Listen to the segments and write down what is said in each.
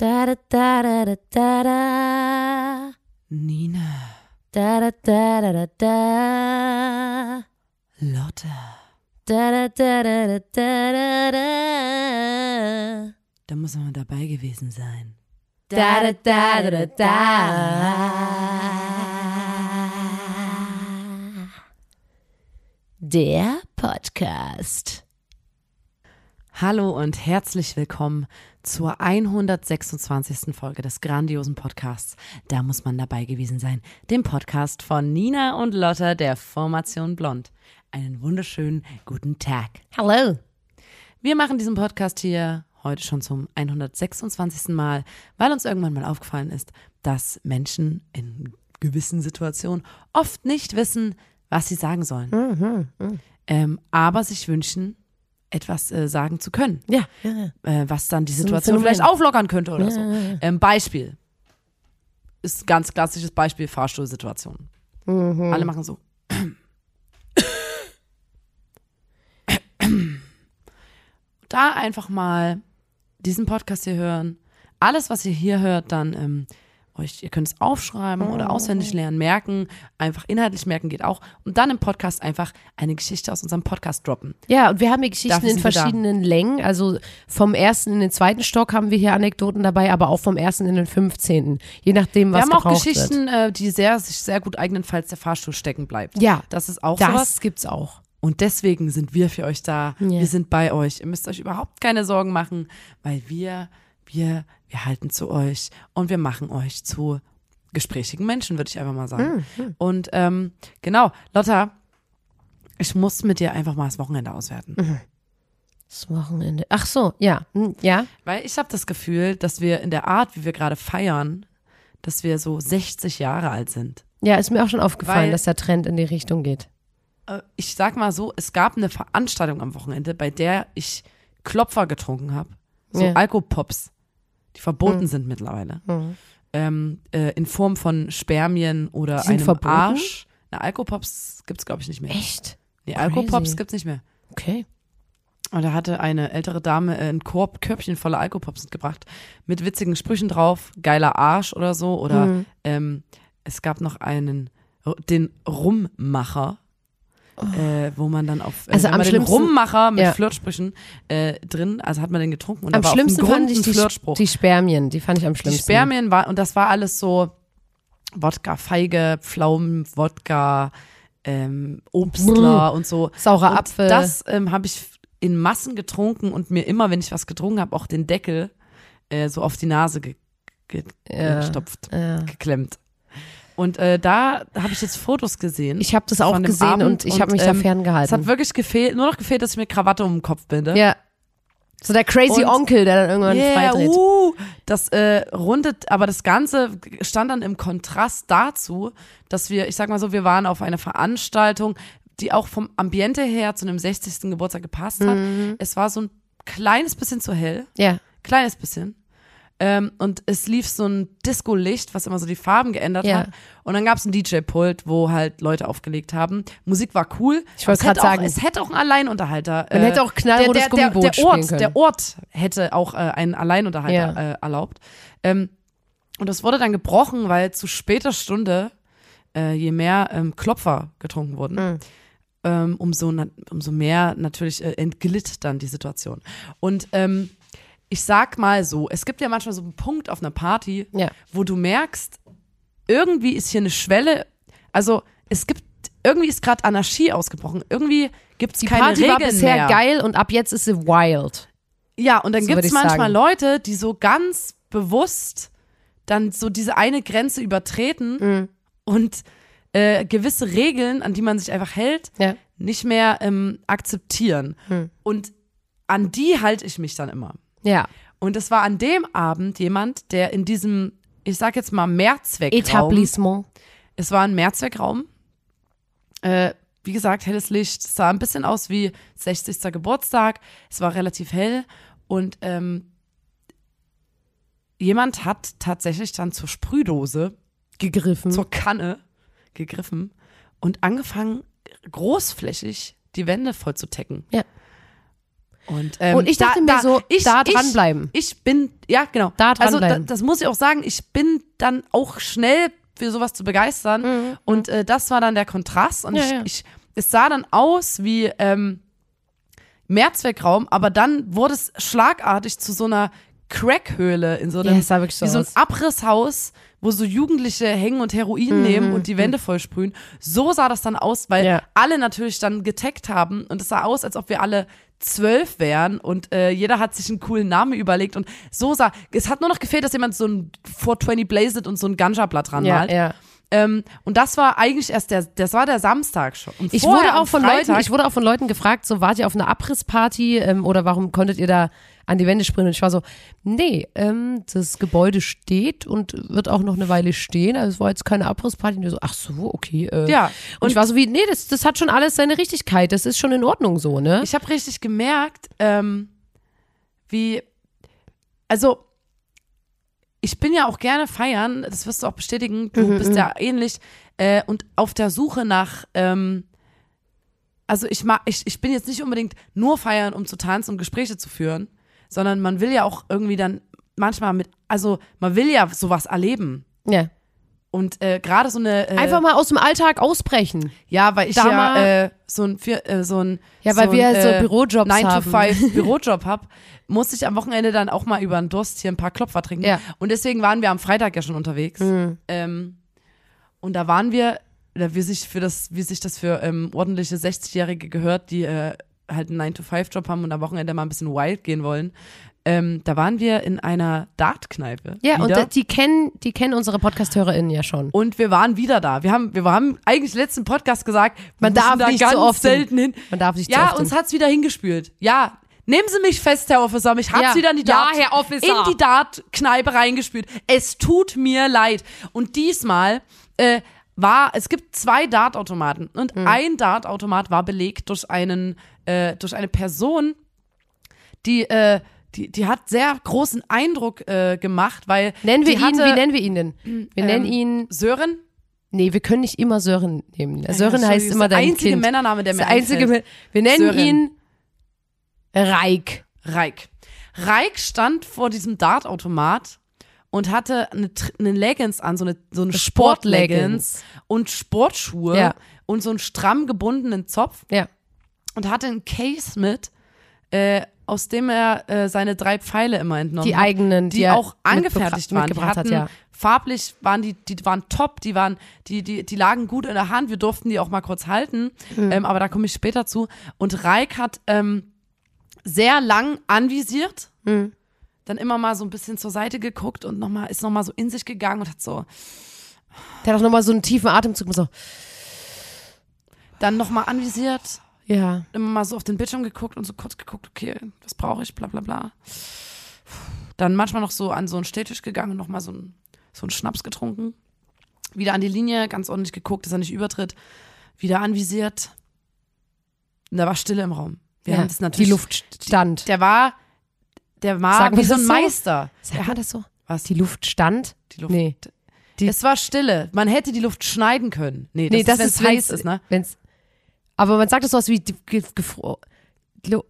Da da da da da da da. Nina, Da da da da da da. Lotte, Da da da da da da da da. da muss man dabei gewesen sein. Da da da da da da. Der Podcast. Hallo und herzlich willkommen zur 126. Folge des grandiosen Podcasts. Da muss man dabei gewesen sein. Dem Podcast von Nina und Lotte der Formation Blond. Einen wunderschönen guten Tag. Hallo. Wir machen diesen Podcast hier heute schon zum 126. Mal, weil uns irgendwann mal aufgefallen ist, dass Menschen in gewissen Situationen oft nicht wissen, was sie sagen sollen. Ähm, aber sich wünschen, etwas äh, sagen zu können, Ja, ja, ja. äh, was dann die Situation vielleicht auflockern könnte oder so. Ähm, Beispiel. Ist ein ganz klassisches Beispiel Fahrstuhlsituation. Alle machen so. da einfach mal diesen Podcast hier hören. Alles, was ihr hier hört, dann ähm, euch, ihr könnt es aufschreiben oder auswendig lernen, merken, einfach inhaltlich merken geht auch. Und dann im Podcast einfach eine Geschichte aus unserem Podcast droppen. Ja, und wir haben hier Geschichten Dafür in verschiedenen Längen. Also vom ersten in den zweiten Stock haben wir hier Anekdoten dabei, aber auch vom ersten in den fünfzehnten. Je nachdem, was Wir haben auch Geschichten, äh, die sehr, sich sehr gut eignen, falls der Fahrstuhl stecken bleibt. wird. Ja, Das ist auch das sowas. gibt's auch. Und deswegen sind wir für euch da. Ja. Wir sind bei euch. Ihr müsst euch überhaupt keine Sorgen machen, weil wir, wir, wir halten zu euch und wir machen euch zu gesprächigen Menschen, würde ich einfach mal sagen. Und ähm, genau, Lotta, ich muss mit dir einfach mal das Wochenende auswerten. Das Wochenende. Ach so, ja, hm, ja. Weil ich habe das Gefühl, dass wir in der Art, wie wir gerade feiern, dass wir so 60 Jahre alt sind. Ja, ist mir auch schon aufgefallen, Weil- dass der Trend in die Richtung geht. Äh, ich sag mal so, es gab eine Veranstaltung am Wochenende, bei der ich Klopfer getrunken habe. So Ja. Alkopops, die verboten sind mittlerweile. Ähm, äh, in Form von Spermien oder einem verboten? Arsch. Na, Alkopops gibt's glaube ich nicht mehr. Echt? Nee, Crazy. Alkopops gibt's nicht mehr. Okay. Und da hatte eine ältere Dame äh, ein Korb, Körbchen voller Alkopops mitgebracht, mit witzigen Sprüchen drauf, geiler Arsch oder so. Oder Mhm. ähm, es gab noch einen, den Rummacher, äh, wo man dann auf äh. Also am schlimmsten- Rummacher mit Ja. Flirtsprüchen äh, drin, also hat man den getrunken und Am da war schlimmsten auf fand ich die, Flirtspruch. die Spermien. Die fand ich am Die schlimmsten. Spermien war, und das war alles so Wodka, Feige, Pflaumen, Wodka, ähm, Obstler und so. Saurer und Apfel. Das ähm, habe ich in Massen getrunken und mir immer, wenn ich was getrunken habe, auch den Deckel äh, so auf die Nase ge ge Ja, gestopft, ja. geklemmt. Und äh, da habe ich jetzt Fotos gesehen. Ich habe das auch gesehen Abend und ich habe mich da ähm, Es ferngehalten. hat wirklich gefehlt, nur noch gefehlt, dass ich mir Krawatte um den Kopf binde. ja. So der crazy Und- Onkel, der dann irgendwann Yeah, freidreht. uh, das äh, rundet, aber das Ganze stand dann im Kontrast dazu, dass wir, ich sag mal so, wir waren auf einer Veranstaltung, die auch vom Ambiente her zu einem 60. Geburtstag gepasst hat. Mhm. Es war so ein kleines bisschen zu hell, Ja. kleines bisschen. Ähm, und es lief so ein Disco-Licht, was immer so die Farben geändert Ja. hat. Und dann gab es ein DJ-Pult, wo halt Leute aufgelegt haben. Musik war cool. Ich wollte Es hätte grad sagen- auch- Es hätte auch ein Alleinunterhalter. Man hätte auch knallrotes der, der, der, der Ort. Der Ort hätte auch äh, einen Alleinunterhalter Ja. äh, erlaubt. Ähm, und das wurde dann gebrochen, weil zu später Stunde, äh, je mehr ähm, Klopfer getrunken wurden, Mhm. ähm, umso, umso mehr natürlich äh, entglitt dann die Situation. Und ähm, ich sag mal so, es gibt ja manchmal so einen Punkt auf einer Party, Ja. wo du merkst, irgendwie ist hier eine Schwelle, also es gibt, irgendwie ist gerade Anarchie ausgebrochen, irgendwie gibt es keine Party Regeln war bisher mehr. geil und ab jetzt ist sie wild. Ja, und dann So gibt es manchmal sagen. Leute, die so ganz bewusst dann so diese eine Grenze übertreten Mhm. und äh, gewisse Regeln, an die man sich einfach hält, Ja. nicht mehr ähm, akzeptieren. Hm. Und an die halte ich mich dann immer. Ja. Und es war an dem Abend jemand, der in diesem, ich sag jetzt mal, Mehrzweckraum, Etablissement. es war ein Mehrzweckraum, äh, wie gesagt, helles Licht, es sah ein bisschen aus wie 60. Geburtstag, es war relativ hell und ähm, jemand hat tatsächlich dann zur Sprühdose, Gegriffen. zur Kanne gegriffen und angefangen, großflächig die Wände voll zu tecken. Ja. Und, ähm, Und ich dachte mir so, da dranbleiben. Ich, ich bin, ja, genau. Da also da, dranbleiben. das muss ich auch sagen, ich bin dann auch schnell für sowas zu begeistern. Und äh, das war dann der Kontrast. Und Mhm. Ja, ich, ja. ich, es sah dann aus wie ähm, Mehrzweckraum, aber dann wurde es schlagartig zu so einer Crackhöhle in so einem, Ja, es sah wirklich so wie so ein aus. Abrisshaus, wo so Jugendliche hängen und Heroin nehmen und die Wände voll sprühen. So sah das dann aus, weil Mhm, Ja. alle natürlich dann getaggt haben und es sah aus, als ob wir alle zwölf wären und äh, jeder hat sich einen coolen Namen überlegt und so sah, es hat nur noch gefehlt, dass jemand so ein 420 Blazed und so ein Ganja-Blatt dran Ja, malt. ja. Ähm, und das war eigentlich erst der, das war der Samstag schon. Und Ich wurde auch von Freitag, Leuten, ich wurde auch von Leuten gefragt, so wart ihr auf einer Abrissparty ähm, oder warum konntet ihr da an die Wände springen? Und ich war so, nee, ähm, das Gebäude steht und wird auch noch eine Weile stehen. Also es war jetzt keine Abrissparty. Und wir so, ach so, okay. Äh. Ja, Und, und ich war so wie, nee, das, das hat schon alles seine Richtigkeit. Das ist schon in Ordnung so, ne? Ich habe richtig gemerkt, ähm, wie, also ich bin ja auch gerne feiern, das wirst du auch bestätigen, du Mhm, bist ja ähnlich äh, und auf der Suche nach, ähm, also ich mag, ich, ich bin jetzt nicht unbedingt nur feiern, um zu tanzen und Gespräche zu führen, sondern man will ja auch irgendwie dann manchmal mit, also man will ja sowas erleben ja. und äh, gerade so eine, äh, Einfach mal aus dem Alltag ausbrechen. ja, weil ich da ja mal- äh, so ein, vier, äh, so ein Ja, weil so wir ein, so äh, Bürojobs 9 haben. to 5 Bürojob hab, musste ich am Wochenende dann auch mal über den Durst hier ein paar Klopfer trinken. Ja. Mhm. Und deswegen waren wir am Freitag ja schon unterwegs. Ähm, und da waren wir, oder wie sich für das, wie sich das für ähm, ordentliche 60-Jährige gehört, die äh, halt einen 9 to 5 Job haben und am Wochenende mal ein bisschen wild gehen wollen. Ähm, da waren wir in einer Dartkneipe. Ja, und wieder. da- die kennen, die kennen unsere Podcast-HörerInnen ja schon. Und wir waren wieder da. Wir haben, wir haben eigentlich letzten Podcast gesagt, Man darf da nicht ganz so oft hin. selten hin. Man darf nicht Ja, zu oft uns hin. hat's wieder hingespült. Ja, nehmen Sie mich fest, Herr Officer. Mich hat's Ja. wieder in die Ja, Dart, Herr Officer. in die Dart-Kneipe reingespült. Es tut mir leid. Und diesmal äh, war, es gibt zwei Dart-Automaten und Hm. ein Dart-Automat war belegt durch einen, äh, durch eine Person, die, äh, die, die hat sehr großen Eindruck äh, gemacht, weil Nennen wir ihn, hatte, wie nennen wir ihn denn? Wir nennen ähm, ihn, Sören? nee, wir können nicht immer Sören nehmen. Sören Ja, heißt Entschuldigung, immer das ist der dein einzige Kind. Männername, der mir der einzige, wir nennen Sören. ihn Reik. Reik. Reik stand vor diesem Dartautomat und hatte eine, eine Leggings an, so eine, so eine Sportleggings und Sportschuhe Ja. und so einen stramm gebundenen Zopf Ja. und hatte ein Case mit, äh, aus dem er äh, seine drei Pfeile immer entnommen Die hat. eigenen, die er auch angefertigt waren. Die mitgebracht hat, hatten, ja. Farblich waren die, die waren top, die waren, die, die, die lagen gut in der Hand. Wir durften die auch mal kurz halten, Hm. ähm, aber da komme ich später zu. Und Reik hat ähm, sehr lang anvisiert, Hm. Dann immer mal so ein bisschen zur Seite geguckt und noch mal, ist nochmal so in sich gegangen und hat so, Der hat auch nochmal so einen tiefen Atemzug. So, dann nochmal anvisiert, ja. immer mal so auf den Bildschirm geguckt und so kurz geguckt, okay, was brauche ich, bla bla bla. Dann manchmal noch so an so einen Städtisch gegangen und nochmal so einen, so einen Schnaps getrunken. Wieder an die Linie, ganz ordentlich geguckt, dass er nicht übertritt. Wieder anvisiert. Und da war Stille im Raum. Wir ja. haben das natürlich. Die Luft stand. Der war, der war Sagen wie so ein so? Meister. Sagt man das so? Was? Die Luft stand? Die Luft. Nee. Die- es war Stille. Man hätte die Luft schneiden können. Nee, das Nee, ist, das wenn ist, es heiß ist, ne? Wenn's, aber man sagt das sowas wie die, gefro- die, Lu-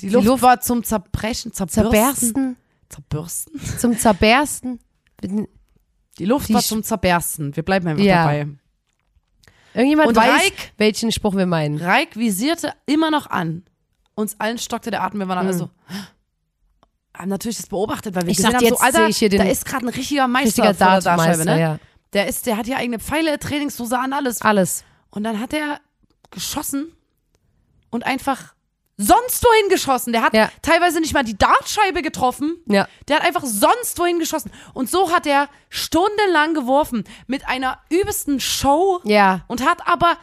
Die Luft, war zum Zerbrechen, zerbürsten. zerbersten, Zerbürsten? zum Zerbersten. Die Luft Die war zum Zerbersten. Wir bleiben einfach Ja. dabei. Irgendjemand Und weiß, Reik? welchen Spruch wir meinen. Reik visierte immer noch an. Uns allen stockte der Atem. Wir waren alle so, haben natürlich das beobachtet, weil wir Ich gesehen dachte, haben, jetzt so, Alter, ich hier den da ist gerade ein richtiger Meister Richtiger vor der Dartscheibe, ne? ja. Der ist, der hat ja eigene Pfeile, Trainingsdose an, alles. Alles. Und dann hat er geschossen und einfach sonst wohin geschossen. Der hat Ja. teilweise nicht mal die Dartscheibe getroffen. Ja. Der hat einfach sonst wohin geschossen. Und so hat er stundenlang geworfen mit einer übelsten Show Ja. und hat aber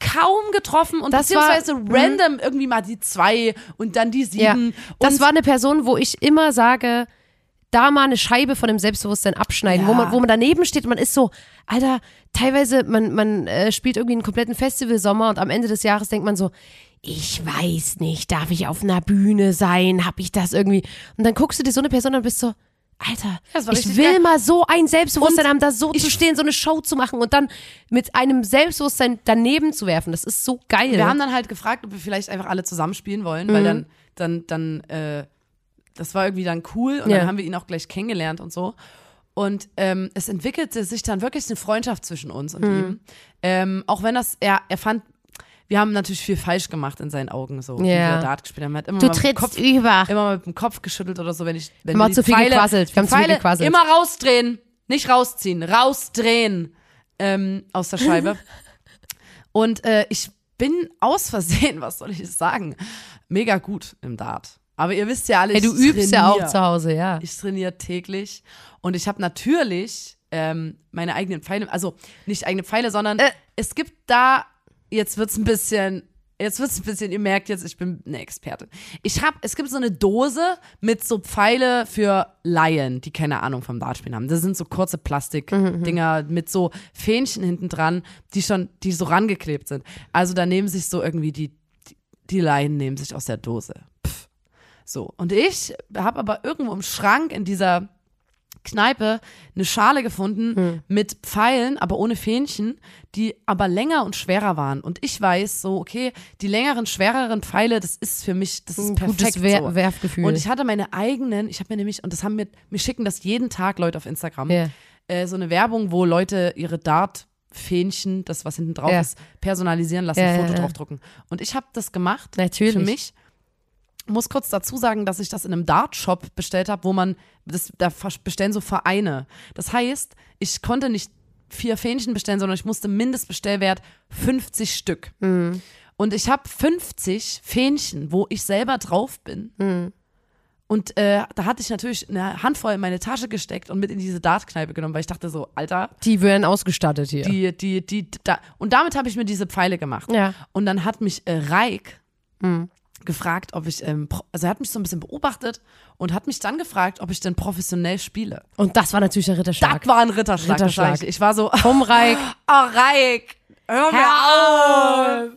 kaum getroffen und Das war- beziehungsweise random irgendwie mal die zwei und dann die Ja. sieben. Das und war eine Person, wo ich immer sage, da mal eine Scheibe von dem Selbstbewusstsein abschneiden, Ja. wo, man, wo man daneben steht und man ist so, Alter, teilweise, man, man äh, spielt irgendwie einen kompletten Festivalsommer und am Ende des Jahres denkt man so, ich weiß nicht, darf ich auf einer Bühne sein, hab ich das irgendwie? Und dann guckst du dir so eine Person an und bist so, Alter, ich will geil. mal so ein Selbstbewusstsein Und haben, da so zu stehen, so eine Show zu machen und dann mit einem Selbstbewusstsein daneben zu werfen. Das ist so geil. Wir haben dann halt gefragt, ob wir vielleicht einfach alle zusammen spielen wollen, weil Mhm. dann, dann, dann, äh, das war irgendwie dann cool und Ja. dann haben wir ihn auch gleich kennengelernt und so. Und ähm, es entwickelte sich dann wirklich eine Freundschaft zwischen uns und Mhm. ihm. Ähm, auch wenn das, er, er fand, wir haben natürlich viel falsch gemacht in seinen Augen, so wie wir Dart gespielt haben. Hat immer du mal trittst Kopf, über. immer mit dem Kopf geschüttelt oder so, wenn ich, wenn Wir haben zu viel Pfeile, gequasselt. Wir haben zu viel Pfeile gequasselt. Immer rausdrehen, nicht rausziehen, rausdrehen ähm, aus der Scheibe. Und äh, ich bin aus Versehen, was soll ich sagen, mega gut im Dart. Aber ihr wisst ja alle, Hey, ich du übst ja auch trainier. zu Hause, ja. Ich trainiere täglich und ich habe natürlich ähm, meine eigenen Pfeile, also nicht eigene Pfeile, sondern Äh. es gibt da, jetzt wird's ein bisschen, jetzt wird's ein bisschen, ihr merkt jetzt, ich bin eine Expertin. Ich habe, es gibt so eine Dose mit so Pfeile für Laien, die keine Ahnung vom Dartspielen haben. Das sind so kurze Plastikdinger mit so Fähnchen hinten dran, die schon, die so rangeklebt sind. Also da nehmen sich so irgendwie die, die, die Laien nehmen sich aus der Dose. Pff. So. Und ich habe aber irgendwo im Schrank in dieser Kneipe eine Schale gefunden mit Pfeilen, aber ohne Fähnchen, die aber länger und schwerer waren. Und ich weiß so, okay, die längeren, schwereren Pfeile, das ist für mich, das ist Ein perfekt gutes Wer so. Werfgefühl. Und ich hatte meine eigenen, ich habe mir nämlich, und das haben mir, mir schicken das jeden Tag Leute auf Instagram, Ja. äh, so eine Werbung, wo Leute ihre Dart-Fähnchen, das was hinten drauf Ja. ist, personalisieren lassen, ja, Foto ja. draufdrucken. Und ich habe das gemacht Natürlich. für mich. Muss kurz dazu sagen, dass ich das in einem Dart-Shop bestellt habe, wo man, das, da bestellen so Vereine. Das heißt, ich konnte nicht vier Fähnchen bestellen, sondern ich musste Mindestbestellwert 50 Stück. Mhm. Und ich habe 50 Fähnchen, wo ich selber drauf bin. Mhm. Und äh, da hatte ich natürlich eine Handvoll in meine Tasche gesteckt und mit in diese Dartkneipe genommen, weil ich dachte so, Alter, Die werden ausgestattet hier. die, die, die, da. Und damit habe ich mir diese Pfeile gemacht. Ja. Und dann hat mich äh, Reik Hm. Gefragt, ob ich, ähm, also er hat mich so ein bisschen beobachtet und hat mich dann gefragt, ob ich denn professionell spiele. Und das war natürlich der Ritterschlag. Das war ein Ritterschlag. Ritterschlag. Ich war so, oh Vom Reik. Reik, hör mir auf.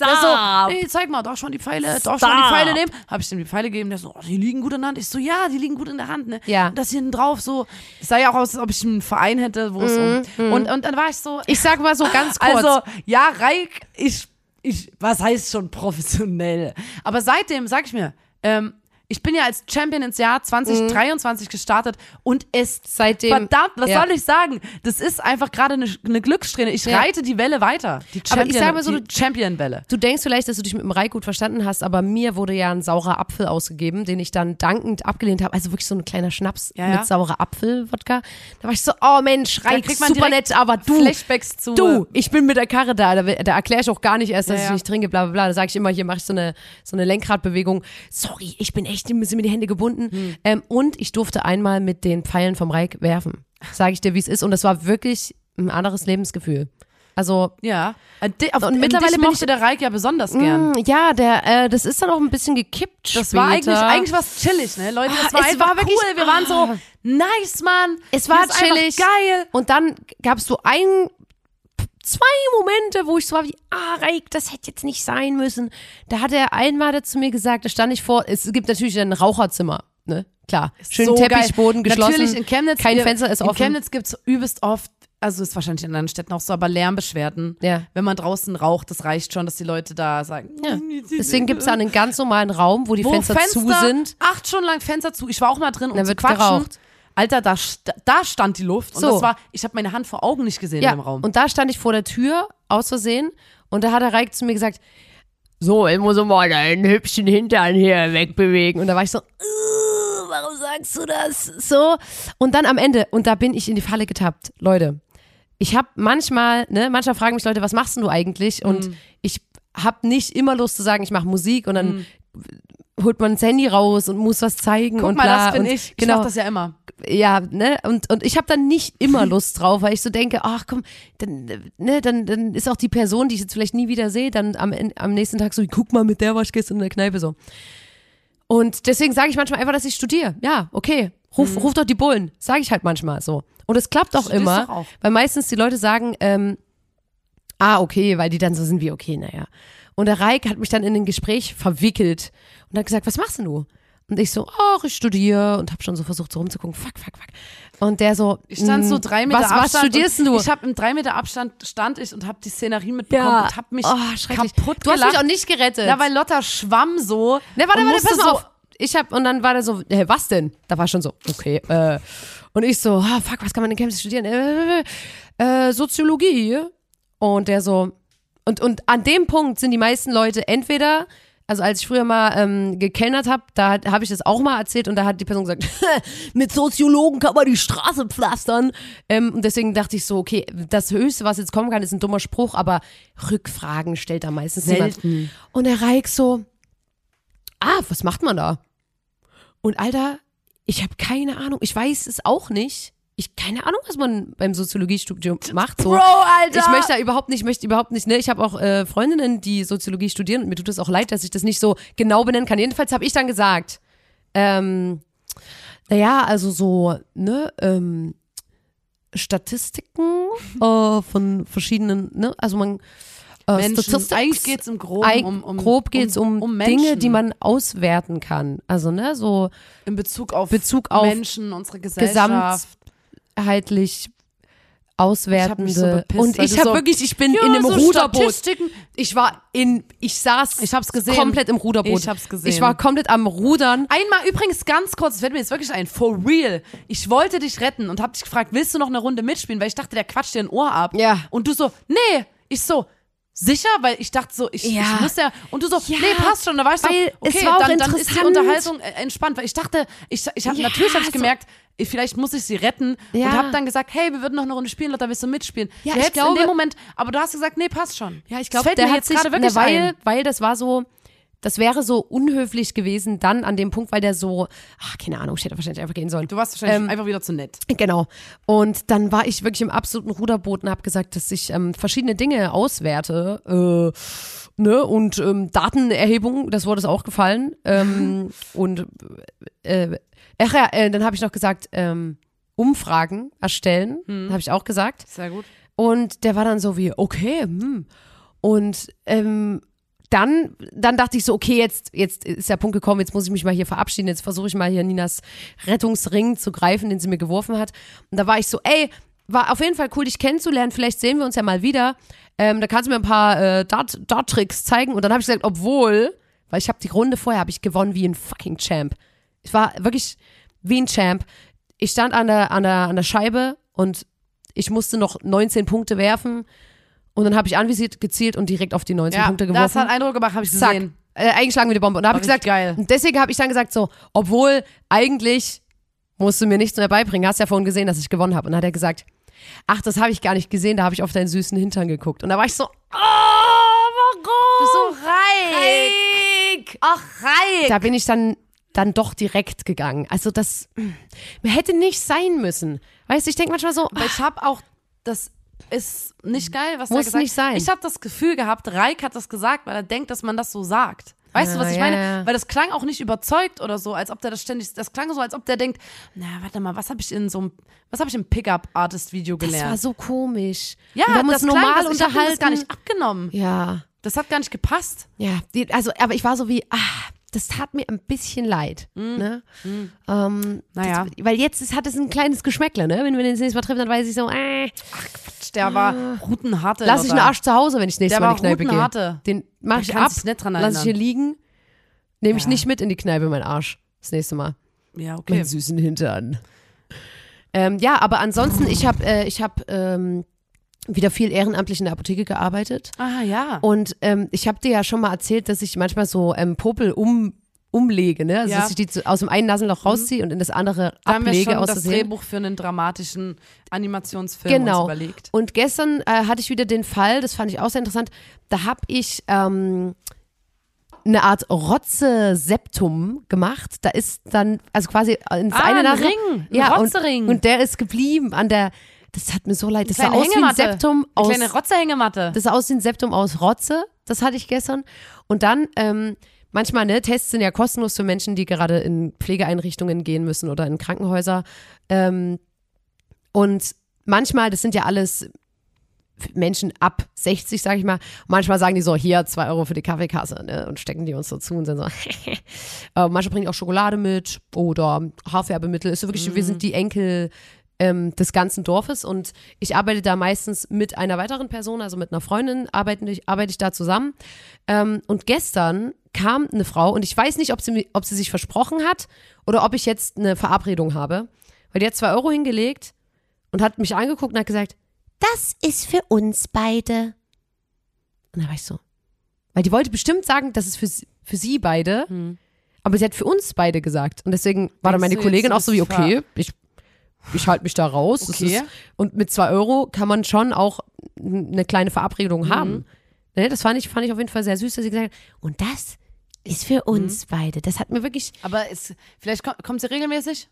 Der so, Stop. nee, zeig mal, darf schon die Pfeile, darf schon die Pfeile nehmen? Habe ich ihm die Pfeile gegeben, der so, oh, die liegen gut in der Hand. Ich so, ja, die liegen gut in der Hand, ne? Ja. Und das hier hinten drauf, so, es sah ja auch aus, als ob ich einen Verein hätte, wo es um, und, und dann war ich so, Ich sag mal so ganz kurz. also, ja, Reik, ich, ich, was heißt schon professionell? Aber seitdem, sag ich mir, ähm, ich bin ja als Champion ins Jahr 2023 gestartet und es Seitdem- verdammt, was ja. soll ich sagen? Das ist einfach gerade eine, eine Glückssträhne. Ich Ja. reite die Welle weiter. Die Aber Champion, ich sag mal so, die Champion-Welle. Du denkst vielleicht, dass du dich mit dem Reik gut verstanden hast, aber mir wurde ja ein saurer Apfel ausgegeben, den ich dann dankend abgelehnt habe. Also wirklich so ein kleiner Schnaps Ja, mit saurer Apfel-Wodka. Da war ich so, oh Mensch, Reik, super nett, aber du, Flashbacks zu. du, ich bin mit der Karre da. Da, da erkläre ich auch gar nicht erst, dass ich nicht trinke, bla bla bla. Da sage ich immer, hier mache ich so eine, so eine Lenkradbewegung. Sorry, ich bin echt, sind mir die Hände gebunden. Hm. Ähm, und ich durfte einmal mit den Pfeilen vom Reik werfen. Sage ich dir, wie es ist. Und das war wirklich ein anderes Lebensgefühl. Also Ja. Äh, Auf, Und mittlerweile mochte der Reik ja besonders gern. Mm, Ja, der, äh, das ist dann auch ein bisschen gekippt. Das war eigentlich, später. eigentlich was chillig, ne? Leute, das Ah, war es einfach war wirklich- cool. Wir waren so, nice, Mann. Es war chillig. Geil. Und dann gab es so ein, zwei Momente, wo ich so war wie, ah, Reik, das hätte jetzt nicht sein müssen. Da hat er einmal zu mir gesagt, da stand ich vor, es gibt natürlich ein Raucherzimmer, ne? Klar. Schön So Teppichboden geil. geschlossen. Natürlich in Chemnitz. Kein ihr- Fenster ist in offen. Chemnitz gibt's übelst oft, also ist wahrscheinlich in anderen Städten auch so, aber Lärmbeschwerden. Ja. Wenn man draußen raucht, das reicht schon, dass die Leute da sagen. Ja. Deswegen gibt es da einen ganz normalen Raum, wo die wo Fenster, zu sind. Acht Stunden lang Fenster zu. Ich war auch mal drin, um Da zu wird quatschen. geraucht. Alter, da, st- da stand die Luft. Und So. das war, ich habe meine Hand vor Augen nicht gesehen Ja, in dem Raum. und da stand ich vor der Tür, aus Versehen, und da hat der Reik zu mir gesagt, so, ich muss mal deinen hübschen Hintern hier wegbewegen. Und da war ich so, "Uh, warum sagst du das? So. Und dann am Ende, und da bin ich in die Falle getappt. Leute, ich habe manchmal, ne, manchmal fragen mich Leute, was machst du eigentlich? Und Mhm. ich habe nicht immer Lust zu sagen, ich mache Musik und dann holt man das Handy raus und muss was zeigen Guck und mal, bla. das bin und, ich. Ich Genau mach das ja immer. ja, ne, und, und ich habe dann nicht immer Lust drauf, weil ich so denke, ach komm, dann, ne, dann, dann ist auch die Person, die ich jetzt vielleicht nie wieder sehe, dann am, am nächsten Tag so, guck mal, mit der war ich gestern in der Kneipe so. Und deswegen sage ich manchmal einfach, dass ich studiere. Ja, okay. Ruf, ruf doch die Bullen. Sage ich halt manchmal so. Und es klappt auch Studierst immer, auch. weil meistens die Leute sagen, ähm, ah, okay, weil die dann so sind wie, okay, naja. Und der Reik hat mich dann in ein Gespräch verwickelt und hat gesagt, was machst denn du? Und ich so, ach, ich studiere und habe schon so versucht, so rumzugucken. Fuck, fuck, fuck. Und der so, Ich stand so "Mm, drei Meter was, Abstand. Was studierst du? Ich habe im drei Meter Abstand stand ich und habe die Szenerie mitbekommen und habe mich oh, schrecklich. kaputt Du hast mich auch nicht gerettet. Ja, weil Lotta schwamm so. Ne, warte, warte, pass so, auf. Ich hab, und dann war der so, hä, was denn? Da war schon so, okay, äh, und ich so, ah, fuck, was kann man in Chemnitz studieren? Äh, äh, Soziologie. Und der so, und, und an dem Punkt sind die meisten Leute entweder, also als ich früher mal ähm, gekellnert habe, da habe ich das auch mal erzählt und da hat die Person gesagt, mit Soziologen kann man die Straße pflastern. Ähm, und deswegen dachte ich so, okay, das Höchste, was jetzt kommen kann, ist ein dummer Spruch, aber Rückfragen stellt da meistens Selten. niemand. Und der Reik so, ah, was macht man da? Und Alter, ich habe keine Ahnung. Ich weiß es auch nicht. Ich keine Ahnung, was man beim Soziologiestudium macht. So. Bro, Alter. Ich möchte da überhaupt nicht, ich möchte überhaupt nicht, ne? Ich habe auch äh, Freundinnen, die Soziologie studieren und mir tut es auch leid, dass ich das nicht so genau benennen kann. Jedenfalls habe ich dann gesagt, ähm, naja, also so, ne, ähm, Statistiken äh, von verschiedenen, ne, also man äh, Menschen. Statistics- Eigentlich geht's im Groben um, um grob geht's um, um Dinge, die man auswerten kann. Also, ne, so in Bezug auf Bezug auf Menschen, unsere Gesellschaft. Gesamtheitlich Ich hab auswertende. mich so und ich habe so, wirklich, ich bin Ja, in einem so Ruderboot. Ich war in, ich saß Ich hab's gesehen. komplett im Ruderboot. Ich hab's gesehen. Ich war komplett am Rudern. Einmal übrigens ganz kurz, das fällt mir jetzt wirklich ein, for real. Ich wollte dich retten und hab dich gefragt, willst du noch eine Runde mitspielen? Weil ich dachte, der quatscht dir ein Ohr ab. Ja. Und du so, nee. Ich so, sicher? Weil ich dachte so, ich, Ja. ich muss ja. Und du so, Ja. nee, passt schon. Da war ich so, okay, dann, dann ist die. Unterhaltung äh, entspannt. Weil ich dachte, ich, ich hab, Ja, natürlich habe ich so- gemerkt, ich- vielleicht muss ich sie retten. Ja. Und hab dann gesagt, hey, wir würden noch eine Runde spielen, Lotta, willst du mitspielen? Ja, Du ich hättest in glaube- dem Moment, aber du hast gesagt, nee, passt schon. Ja, ich glaube, fällt der hat jetzt sich, gerade wirklich ne, weil, ein. weil das war so, das wäre so unhöflich gewesen dann an dem Punkt, weil der so, ach, keine Ahnung, ich hätte wahrscheinlich einfach gehen sollen. Du warst wahrscheinlich Ähm, einfach wieder zu nett. Genau. Und dann war ich wirklich im absoluten Ruderboot und habe gesagt, dass ich ähm, verschiedene Dinge auswerte. Äh, ne? Und ähm, Datenerhebung, das Wort ist auch gefallen. Ähm, und äh, ach ja, äh, dann habe ich noch gesagt, ähm, Umfragen erstellen, habe ich auch gesagt. Sehr gut. Und der war dann so wie, okay, hm. Und ähm, dann, dann dachte ich so, okay, jetzt, jetzt ist der Punkt gekommen, jetzt muss ich mich mal hier verabschieden, jetzt versuche ich mal hier Ninas Rettungsring zu greifen, den sie mir geworfen hat. Und da war ich so, ey, war auf jeden Fall cool, dich kennenzulernen, vielleicht sehen wir uns ja mal wieder. Ähm, da kannst du mir ein paar äh, Dart- Dart-Tricks zeigen. Und dann habe ich gesagt, obwohl, weil ich habe die Runde vorher, habe ich gewonnen wie ein fucking Champ. Ich war wirklich wie ein Champ. Ich stand an der, an der, an der Scheibe und ich musste noch 19 Punkte werfen. Und dann habe ich anvisiert, gezielt und direkt auf die 19 Ja, Punkte das geworfen. hat Eindruck gemacht, habe ich Zack. gesehen. Äh, eingeschlagen wie die Bombe. Und da habe ich gesagt, geil. und deswegen habe ich dann gesagt so, obwohl eigentlich musst du mir nichts mehr beibringen. Hast ja vorhin gesehen, dass ich gewonnen habe. Und dann hat er gesagt, ach, das habe ich gar nicht gesehen, da habe ich auf deinen süßen Hintern geguckt. Und da war ich so, oh, warum? Du so reich. Ach, reich. Da bin ich dann, dann doch direkt gegangen. Also das mir hätte nicht sein müssen. Weißt du, ich denke manchmal so, Aber ich habe auch, das ist nicht geil, was Muss er gesagt nicht sein. Ich habe das Gefühl gehabt, Reik hat das gesagt, weil er denkt, dass man das so sagt. Weißt du, was ich ja, meine? ja. Weil das klang auch nicht überzeugt oder so, als ob der das ständig, das klang so, als ob der denkt, na, warte mal, was habe ich in so einem, was habe ich im Pickup-Artist-Video das gelernt? war so komisch. ja, wir haben das uns normal klang, das, ich hab unterhalten. das gar nicht abgenommen. ja, Das hat gar nicht gepasst. ja. Also, aber ich war so wie, ah, das tat mir ein bisschen leid. Ne? Ähm, Naja. das, weil jetzt ist, hat es ein kleines Geschmäckle, ne? Wenn wir den das nächste Mal treffen, dann weiß ich so, äh, Der war Rutenharte. lass ich einen. Arsch zu Hause, wenn ich das nächste Der Mal in die Kneipe gehe. Den mach ich ab, nicht dran lass ich hier liegen, nehme ich Ja. nicht mit in die Kneipe, mein Arsch. Das nächste Mal. Ja, okay. Meinen süßen Hintern. Ähm, ja, aber ansonsten, ich habe äh, ich hab, ähm, wieder viel ehrenamtlich in der Apotheke gearbeitet. Ah, ja. Und ähm, ich habe dir ja schon mal erzählt, dass ich manchmal so ähm, Popel um, umlege, ne? Also Ja. dass ich die zu, aus dem einen Nasenloch rausziehe und in das andere Da haben wir ablege schon aus das. Drehbuch für einen dramatischen Animationsfilm Genau. uns überlegt. Und gestern äh, hatte ich wieder den Fall, das fand ich auch sehr interessant, da habe ich ähm, eine Art Rotze-Septum gemacht. Da ist dann, also quasi ins Ah, eine ein Nasenloch. Ring, ein ja, Rotzering. Und, und der ist geblieben an der, das hat mir so leid, das sah aus wie ein. Septum Eine aus, kleine Rotzerhängematte. das sah aus wie ein Septum aus Rotze. Das hatte ich gestern. Und dann, ähm, manchmal, ne, Tests sind ja kostenlos für Menschen, die gerade in Pflegeeinrichtungen gehen müssen oder in Krankenhäuser. Ähm, und manchmal, das sind ja alles Menschen ab 60, sag ich mal. manchmal sagen die so, hier, zwei Euro für die Kaffeekasse, ne? Und stecken die uns so zu und sind so, äh, manche bringen auch Schokolade mit oder Haarfärbemittel. Ist so wirklich, Mhm. wir sind die Enkel ähm, des ganzen Dorfes und ich arbeite da meistens mit einer weiteren Person, also mit einer Freundin, arbeite ich, arbeite ich da zusammen. Ähm, und gestern kam eine Frau und ich weiß nicht, ob sie, ob sie sich versprochen hat oder ob ich jetzt eine Verabredung habe, weil die hat zwei Euro hingelegt und hat mich angeguckt und hat gesagt, das ist für uns beide. Und da war ich so, weil die wollte bestimmt sagen, das ist für, sie- für sie beide, aber sie hat für uns beide gesagt. Und deswegen war dann meine Kollegin auch so wie, okay, ich, ich halte mich da raus. Okay. ist, und mit zwei Euro kann man schon auch eine kleine Mhm. Verabredung haben. Ne, das fand ich, fand ich auf jeden Fall sehr süß, dass sie gesagt hat, und das ist für Mhm. uns beide. Das hat mir wirklich, Aber ist, vielleicht kommt, kommt sie regelmäßig?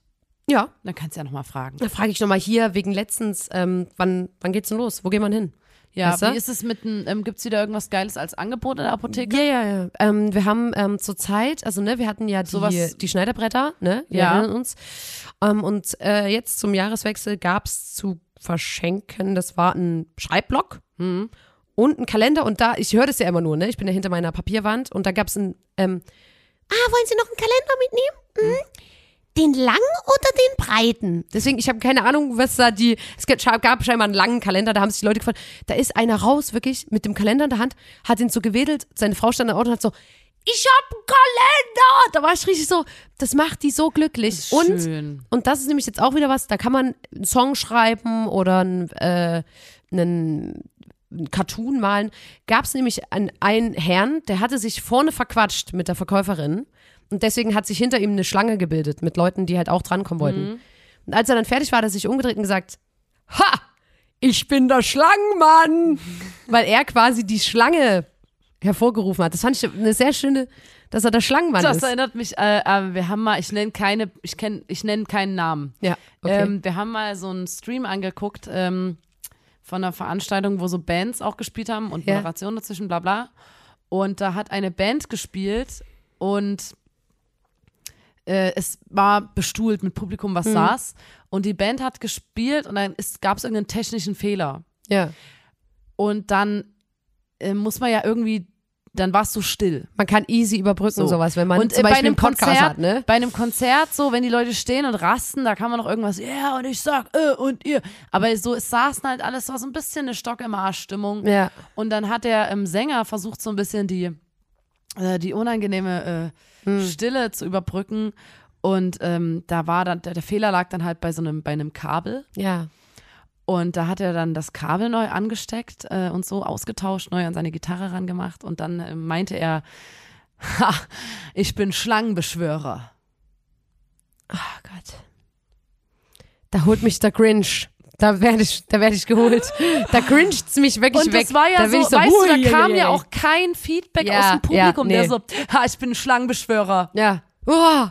ja, Dann kannst du ja nochmal fragen. da frage ich nochmal hier wegen letztens, ähm, wann, wann geht's denn los? Wo geht man hin? Ja, Weißt du? wie ist es mit einem, ähm, gibt's wieder irgendwas Geiles als Angebot in der Apotheke? Ja, ja, ja. Ähm, wir haben ähm, zur Zeit, also ne, wir hatten ja die, Sowas- die Schneiderbretter, ne? Wir Ja. erinnern uns. Ähm, und äh, jetzt zum Jahreswechsel gab's zu verschenken, das war ein Schreibblock Mhm. und ein Kalender und da, ich höre das ja immer nur, ne? Ich bin ja hinter meiner Papierwand und da gab's ein, ähm, ah, wollen Sie noch einen Kalender mitnehmen? Hm? Den langen oder den breiten? Deswegen, ich habe keine Ahnung, was da die. Es gab gab scheinbar einen langen Kalender, da haben sich die Leute gefragt. Da ist einer raus, wirklich, mit dem Kalender in der Hand, hat ihn so gewedelt. Seine Frau stand im Auto und hat so, ich hab einen Kalender! Da war ich richtig so, das macht die so glücklich. Und Schön. und das ist nämlich jetzt auch wieder was, da kann man einen Song schreiben oder einen, äh, einen, einen Cartoon malen. Gab es nämlich einen, einen Herrn, der hatte sich vorne verquatscht mit der Verkäuferin und deswegen hat sich hinter ihm eine Schlange gebildet mit Leuten, die halt auch drankommen wollten. Und als er dann fertig war, hat er sich umgedreht und gesagt, ha, ich bin der Schlangenmann, weil er quasi die Schlange hervorgerufen hat. Das fand ich eine sehr schöne, dass er der Schlangenmann Das ist. erinnert mich, äh, äh, wir haben mal, ich nenne keine, ich kenn, ich nenne keinen Namen. Ja, okay. Ähm, wir haben mal so einen Stream angeguckt ähm, von einer Veranstaltung, wo so Bands auch gespielt haben und Ja. Moderation dazwischen, bla bla. Und da hat eine Band gespielt und äh, es war bestuhlt mit Publikum, Mhm. was saß. Und die Band hat gespielt und dann gab es irgendeinen technischen Fehler. ja. Und dann äh, muss man ja irgendwie, dann warst du still. Man kann easy überbrücken So. sowas, wenn man und zum äh, bei Beispiel einem Podcast Konzert, hat, ne? bei einem Konzert so, wenn die Leute stehen und rasten, da kann man noch irgendwas, ja und ich sag, äh, und ihr. Aber so, es saßen halt alles, war so ein bisschen eine Stock im Arsch Stimmung. Ja. Und dann hat der ähm, Sänger versucht so ein bisschen die, äh, die unangenehme äh, Stille zu überbrücken. Und ähm, da war dann, der, der Fehler lag dann halt bei so einem, bei einem Kabel. Ja. Und da hat er dann das Kabel neu angesteckt äh, und so ausgetauscht, neu an seine Gitarre rangemacht. Und dann äh, meinte er, ha, ich bin Schlangenbeschwörer. Oh Gott. Da holt mich der Grinch. Da werde ich, da werde ich geholt. Da grincht's mich wirklich Und weg. das war ja da so, so, weißt du, da kam ja hui. auch kein Feedback Ja, aus dem Publikum, ja, der nee. so, ha, ich bin Schlangenbeschwörer. Ja. Oh,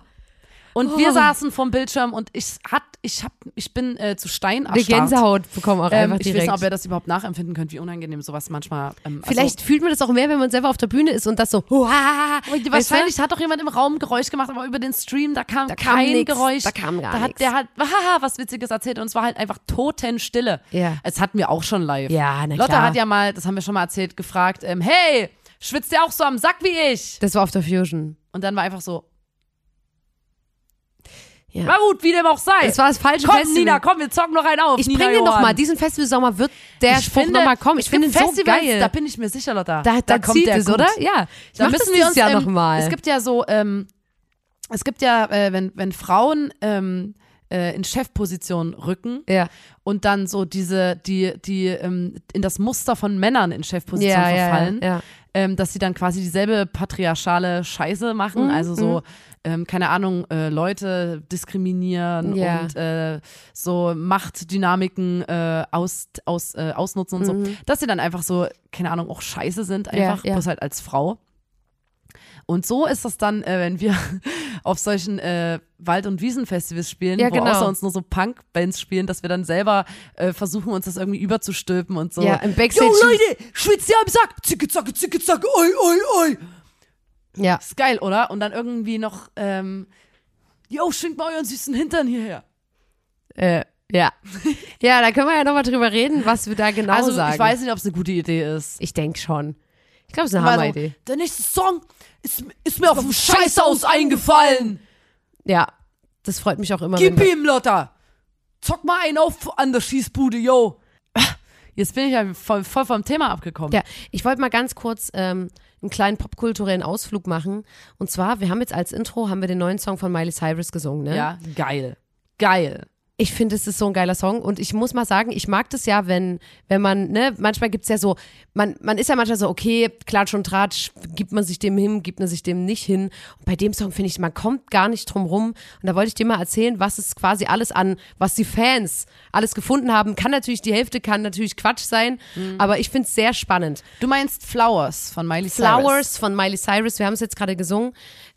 Und wir Oh. saßen vom Bildschirm und ich hat, ich hab, ich bin äh, zu Stein erstarrt. Gänsehaut bekommen auch Ähm, einfach ich weiß direkt. nicht, ob ihr das überhaupt nachempfinden könnt, wie unangenehm sowas manchmal. Ähm, Vielleicht fühlt man das auch mehr, wenn man selber auf der Bühne ist und das so, huah, Also, wahrscheinlich hat doch jemand im Raum Geräusch gemacht, aber über den Stream, da kam Da kam kein nix, Geräusch. da kam gar Da hat nix. der halt haha, was Witziges erzählt und es war halt einfach Totenstille. Ja. Es hatten wir auch schon live. Ja, na Lotta klar. hat ja mal, das haben wir schon mal erzählt, gefragt, ähm, hey, schwitzt ihr auch so am Sack wie ich? Das war auf der Fusion. Und dann war einfach so, Ja. na gut, wie dem auch sei. Das war das falsche komm, Festival. Nina, komm, wir zocken noch einen auf. ich Nina bringe noch Johann. mal, diesen Festivalsommer wird der ich Spruch finde, noch mal kommen. Ich es finde ihn gibt so Festivals, geil. Da bin ich mir sicher, Lotta. Da, da, kommt zieht der es, gut. oder? Ja. Ich Da müssen wir uns, Jahr ähm, noch mal. Es gibt ja so, ähm, es gibt ja, äh, wenn, wenn Frauen ähm, äh, in Chefposition rücken ja. und dann so diese, die, die ähm, in das Muster von Männern in Chefposition Ja, ja, verfallen, ja. Ähm, dass sie dann quasi dieselbe patriarchale Scheiße machen, Mhm, also so, ähm, keine Ahnung, äh, Leute diskriminieren Ja. und äh, so Machtdynamiken äh, aus, aus, äh, ausnutzen und so, dass sie dann einfach so, keine Ahnung, auch scheiße sind, einfach, Mhm. ja. bloß halt als Frau. Und so ist das dann, äh, wenn wir auf solchen äh, Wald- und Wiesenfestivals spielen, Ja, wo genau. außer uns nur so Punk-Bands spielen, dass wir dann selber äh, versuchen, uns das irgendwie überzustülpen und so. Ja, im Backstage- Yo, Leute, schwitzt ihr am Sack? Zicke, zacke, zicke, zacke, oi, oi, oi. Ja. Ist geil, oder? Und dann irgendwie noch, ähm, yo, schwingt mal euren süßen Hintern hierher. Äh, Ja. Ja, da können wir ja nochmal drüber reden, was wir da genau also sagen. ich weiß nicht, ob es eine gute Idee ist. Ich denke schon. Ich glaube, es ist eine Hammeridee. der nächste Song ist, ist mir auf dem Scheißhaus eingefallen. Ja, das freut mich auch immer. Gib ihm, Lotta. Zock mal einen auf an der Schießbude, yo. Jetzt bin ich ja voll, voll vom Thema abgekommen. Ja, ich wollte mal ganz kurz ähm, einen kleinen popkulturellen Ausflug machen. Und zwar, wir haben jetzt als Intro, haben wir den neuen Song von Miley Cyrus gesungen, ne? ja geil. Geil. Ich finde, es ist so ein geiler Song und ich muss mal sagen, ich mag das ja, wenn, wenn man, ne, manchmal gibt's ja so, man, man ist ja manchmal so, okay, Klatsch und Tratsch, gibt man sich dem hin, gibt man sich dem nicht hin. Und bei dem Song finde ich, man kommt gar nicht drum rum. Und da wollte ich dir mal erzählen, was es quasi alles an, was die Fans alles gefunden haben. Kann natürlich, die Hälfte kann natürlich Quatsch sein, aber ich finde es sehr spannend. Du meinst Flowers von Miley Cyrus. Flowers von Miley Cyrus, wir haben es jetzt gerade gesungen.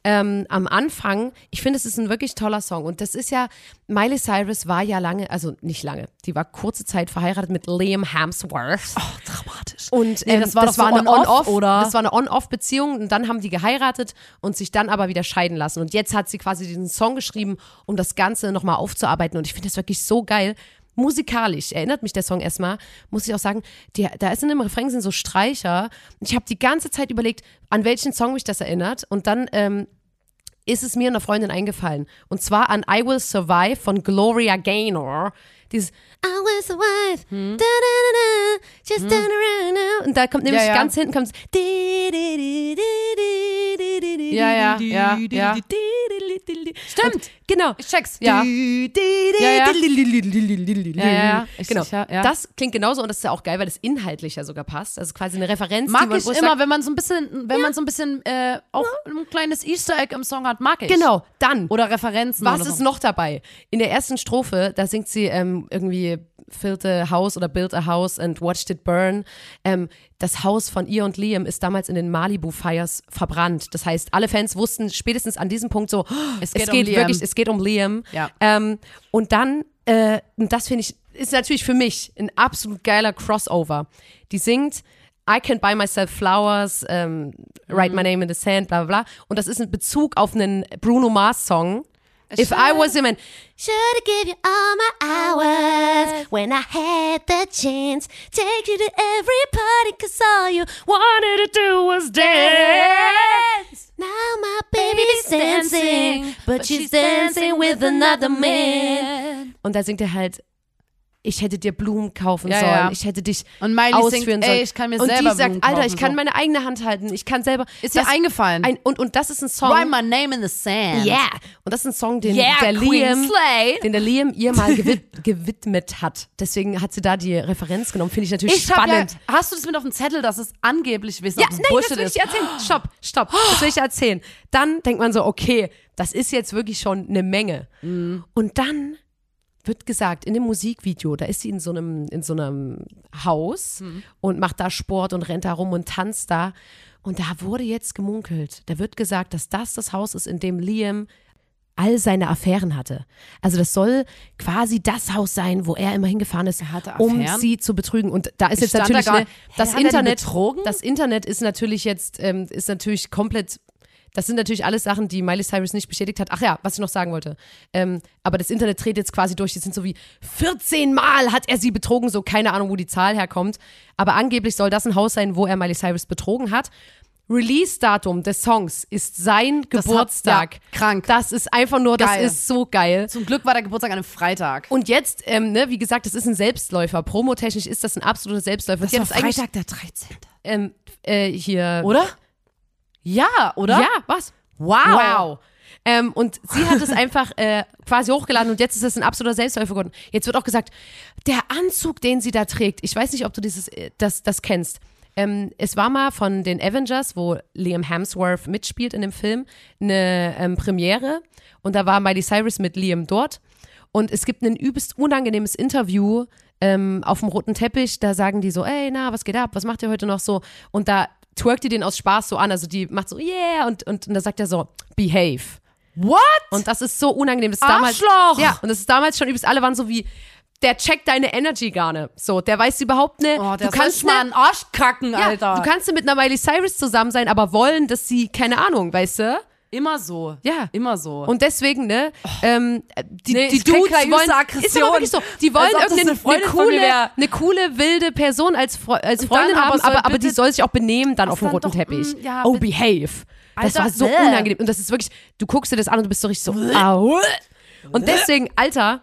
Ähm, am Anfang, ich finde, es ist ein wirklich toller Song. Und das ist ja, Miley Cyrus war ja lange, also nicht lange, die war kurze Zeit verheiratet mit Liam Hemsworth. Oh, dramatisch. Und Nee, ähm, das war doch so eine on-off, On-Off, oder? Das war eine On-Off-Beziehung und dann haben die geheiratet und sich dann aber wieder scheiden lassen. Und jetzt hat sie quasi diesen Song geschrieben, um das Ganze nochmal aufzuarbeiten. Und ich finde das wirklich so geil. Musikalisch erinnert mich der Song erstmal, muss ich auch sagen, die, da ist in dem Refrain sind so Streicher. Ich habe die ganze Zeit überlegt, an welchen Song mich das erinnert. Und dann ähm, ist es mir einer Freundin eingefallen. Und zwar an I Will Survive von Gloria Gaynor. Dieses I will survive. Hm. Da, da, da, da, just turn around now. Und da kommt nämlich Ja, ja. ganz hinten kommt Ja, ja, ja, ja. Stimmt. Genau. Ich check's. Ja. Ja, ja. Ja, ja. Genau. ja, ja. Das klingt genauso und das ist ja auch geil, weil das inhaltlich ja sogar passt. Also quasi eine Referenz, Mag ich immer, sagt, wenn man so ein bisschen, wenn man so ein bisschen äh, auch ein kleines Easter Egg im Song hat, mag ich. Genau, dann. Oder Referenzen. Was oder ist noch dabei? In der ersten Strophe, da singt sie ähm, irgendwie Built a house oder built a house and watched it burn. Ähm, das Haus von ihr und Liam ist damals in den Malibu Fires verbrannt. Das heißt, alle Fans wussten spätestens an diesem Punkt so, Es es geht geht, um Liam. wirklich, es geht um Liam. Ja. Ähm, und dann, äh, und das finde ich, ist natürlich für mich ein absolut geiler Crossover. Die singt I can buy myself flowers, ähm, write Mhm. my name in the sand, bla bla bla. Und das ist ein Bezug auf einen Bruno Mars Song. If I was a man, should've give you all my hours when I had the chance. Take you to every party cause all you wanted to do was dance. Now my baby's dancing, but she's dancing with another man. Und da singt er halt, ich hätte dir Blumen kaufen Ja, sollen, ja. ich hätte dich Und Miley ausführen singt, sollen. ey, ich kann mir und selber die sagt, Blumen Alter, ich kann so. meine eigene Hand halten, ich kann selber. Ist dir Das- eingefallen? Ein, und, und das ist ein Song. Write my name in the sand. Yeah. Und das ist ein Song, den Yeah, der Liam, Slay. den der Liam ihr mal gewid gewidmet hat. Deswegen hat sie da die Referenz genommen. Finde ich natürlich Ich hab ja, spannend. hast du das mit auf dem Zettel, dass es angeblich wissen, Ja, nein, das Bullshit will ich dir erzählen. Stopp, stopp. Das will ich dir erzählen. Dann denkt man so, okay, das ist jetzt wirklich schon eine Menge. Mhm. Und dann wird gesagt, in dem Musikvideo, da ist sie in so einem, in so einem Haus Mhm. und macht da Sport und rennt da rum und tanzt da. Und da wurde jetzt gemunkelt. Da wird gesagt, dass das das Haus ist, in dem Liam all seine Affären hatte. Also das soll quasi das Haus sein, wo er immer hingefahren ist, um sie zu betrügen. Und da ist jetzt stand natürlich da gar- ne, das er Internet. Das Internet ist natürlich jetzt ähm, ist natürlich komplett. Das sind natürlich alles Sachen, die Miley Cyrus nicht bestätigt hat. Ach ja, was ich noch sagen wollte. Ähm, aber das Internet dreht jetzt quasi durch. Die sind so wie 14 Mal hat er sie betrogen. So keine Ahnung, wo die Zahl herkommt. Aber angeblich soll das ein Haus sein, wo er Miley Cyrus betrogen hat. Release-Datum des Songs ist sein Das hat- Geburtstag. ja, krank. Das ist einfach nur, Geil. das ist so geil. Zum Glück war der Geburtstag an einem Freitag. Und jetzt, ähm, ne, wie gesagt, das ist ein Selbstläufer. Promotechnisch ist das ein absoluter Selbstläufer. Hat es eigentlich, der 13. ähm, äh, hier. Oder? Ja, oder? Ja, was? Wow. Wow. Ähm, und sie hat es einfach äh, quasi hochgeladen und jetzt ist es ein absoluter Selbstläufer geworden. Jetzt wird auch gesagt, der Anzug, den sie da trägt, ich weiß nicht, ob du dieses, äh, das, das kennst. Ähm, es war mal von den Avengers, wo Liam Hemsworth mitspielt in dem Film, eine ähm, Premiere und da war Miley Cyrus mit Liam dort und es gibt ein übelst unangenehmes Interview ähm, auf dem roten Teppich, da sagen die so, ey, na, was geht ab, was macht ihr heute noch so? Und da twerkt die den aus Spaß so an, also die macht so, yeah, und, und, und da sagt er so, behave. What? Und das ist so unangenehm. Das ist damals, Arschloch! Ja, und das ist damals schon übelst, alle waren so wie, der checkt deine Energy gar nicht. So, der weiß überhaupt nicht. oh, du kannst mal einen Arsch kacken, ja, Alter. du kannst mit einer Miley Cyrus zusammen sein, aber wollen, dass sie, keine Ahnung, weißt du? Immer so. Ja. Immer so. Und deswegen, ne, ähm, die, Oh. Nee, die Dudes wollen, Aggression. ist aber wirklich so, die wollen irgendeine eine eine coole, eine coole, wilde Person als, Fre als Und Freundin aber haben, aber, aber die soll sich auch benehmen dann auf dem roten doch, Teppich. mm, ja, oh, behave. Das Alter, war so bäh. unangenehm. Und das ist wirklich, du guckst dir das an und du bist so richtig so, au. Und deswegen, Alter,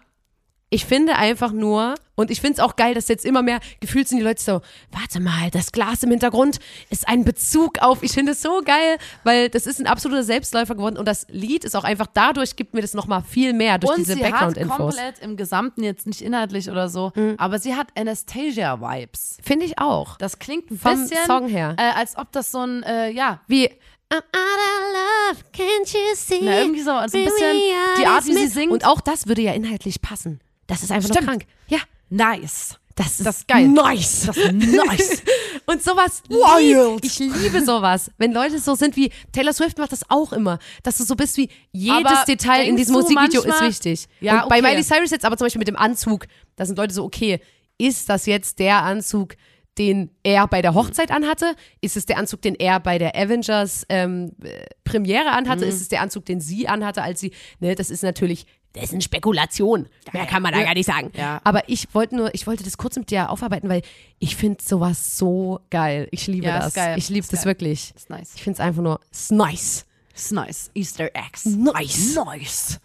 ich finde einfach nur, und ich finde es auch geil, dass jetzt immer mehr gefühlt sind die Leute so, warte mal, das Glas im Hintergrund ist ein Bezug auf, ich finde es so geil, weil das ist ein absoluter Selbstläufer geworden und das Lied ist auch einfach dadurch, gibt mir das nochmal viel mehr durch Und diese sie hat Background-Infos. komplett im Gesamten, jetzt nicht inhaltlich oder so, aber sie hat Anastasia-Vibes. Finde ich auch. Das klingt ein Vom bisschen, Song her. Äh, als ob das so ein, äh, ja, Wie I'm out of love, can't you see? Na, irgendwie so- so ein bisschen die Art, wie sie singt. Und auch das würde ja inhaltlich passen. Das ist einfach Stimmt. nur krank. Ja, nice. das ist, Das ist geil. Nice. Das ist nice. Und sowas Wild. lieb, ich liebe sowas. Wenn Leute so sind wie Taylor Swift macht das auch immer, dass du so bist wie jedes Aber Detail in diesem Musikvideo ist wichtig. Ja, Und bei okay. Miley Cyrus jetzt aber zum Beispiel mit dem Anzug, da sind Leute so okay, ist das jetzt der Anzug, den er bei der Hochzeit anhatte? Ist es der Anzug, den er bei der Avengers ähm, äh, Premiere anhatte? Mhm. Ist es der Anzug, den sie anhatte, als sie, ne, das ist natürlich, das ist eine Spekulation. Mehr kann man da gar nicht sagen. Ja. Aber ich wollte nur, ich wollte das kurz mit dir aufarbeiten, weil ich finde sowas so geil. Ich liebe Ja, das. geil. Ich liebe das geil. wirklich. Ist nice. Ich finde es einfach nur ist nice. Ist nice. Easter Eggs. Nice. Nice.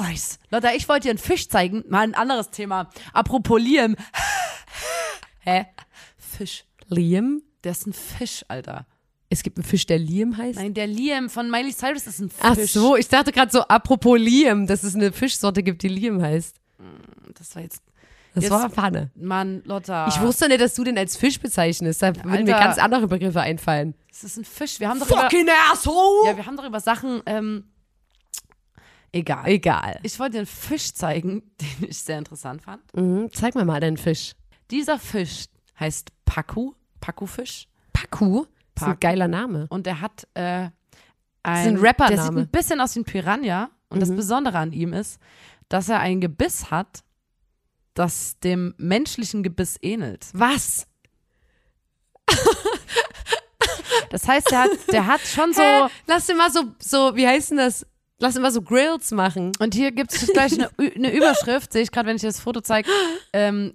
Nice. Leute, ich wollte dir einen Fisch zeigen. Mal ein anderes Thema. Apropos Liam. Hä? Fisch. Liam? Der ist ein Fisch, Alter. Es gibt einen Fisch, der Liam heißt. Nein, der Liam von Miley Cyrus ist ein Fisch. Ach so, ich dachte gerade so, apropos Liam, dass es eine Fischsorte gibt, die Liam heißt. Das war jetzt. Das Jetzt- war Pfanne. Mann, Lotta. Ich wusste nicht, dass du den als Fisch bezeichnest. Da würden mir ganz andere Begriffe einfallen. Es ist ein Fisch. Wir haben doch über, asshole! ja, wir haben doch über Sachen. Ähm, egal. Egal. Ich wollte dir einen Fisch zeigen, den ich sehr interessant fand. Mhm, zeig mir mal deinen Fisch. Dieser Fisch heißt Paku. Paku-Fisch. Paku? Das ist ein geiler Name. Und der hat äh, ein, ein Rappername. Der sieht ein bisschen aus wie ein Piranha. Und das Besondere an ihm ist, dass er ein Gebiss hat, das dem menschlichen Gebiss ähnelt. Was? Das heißt, der hat, der hat schon so. Hä? Lass dir mal so, so, wie heißt denn das? Lass mal so Grills machen. Und hier gibt es gleich eine, eine Überschrift, sehe ich gerade, wenn ich dir das Foto zeige. Ähm,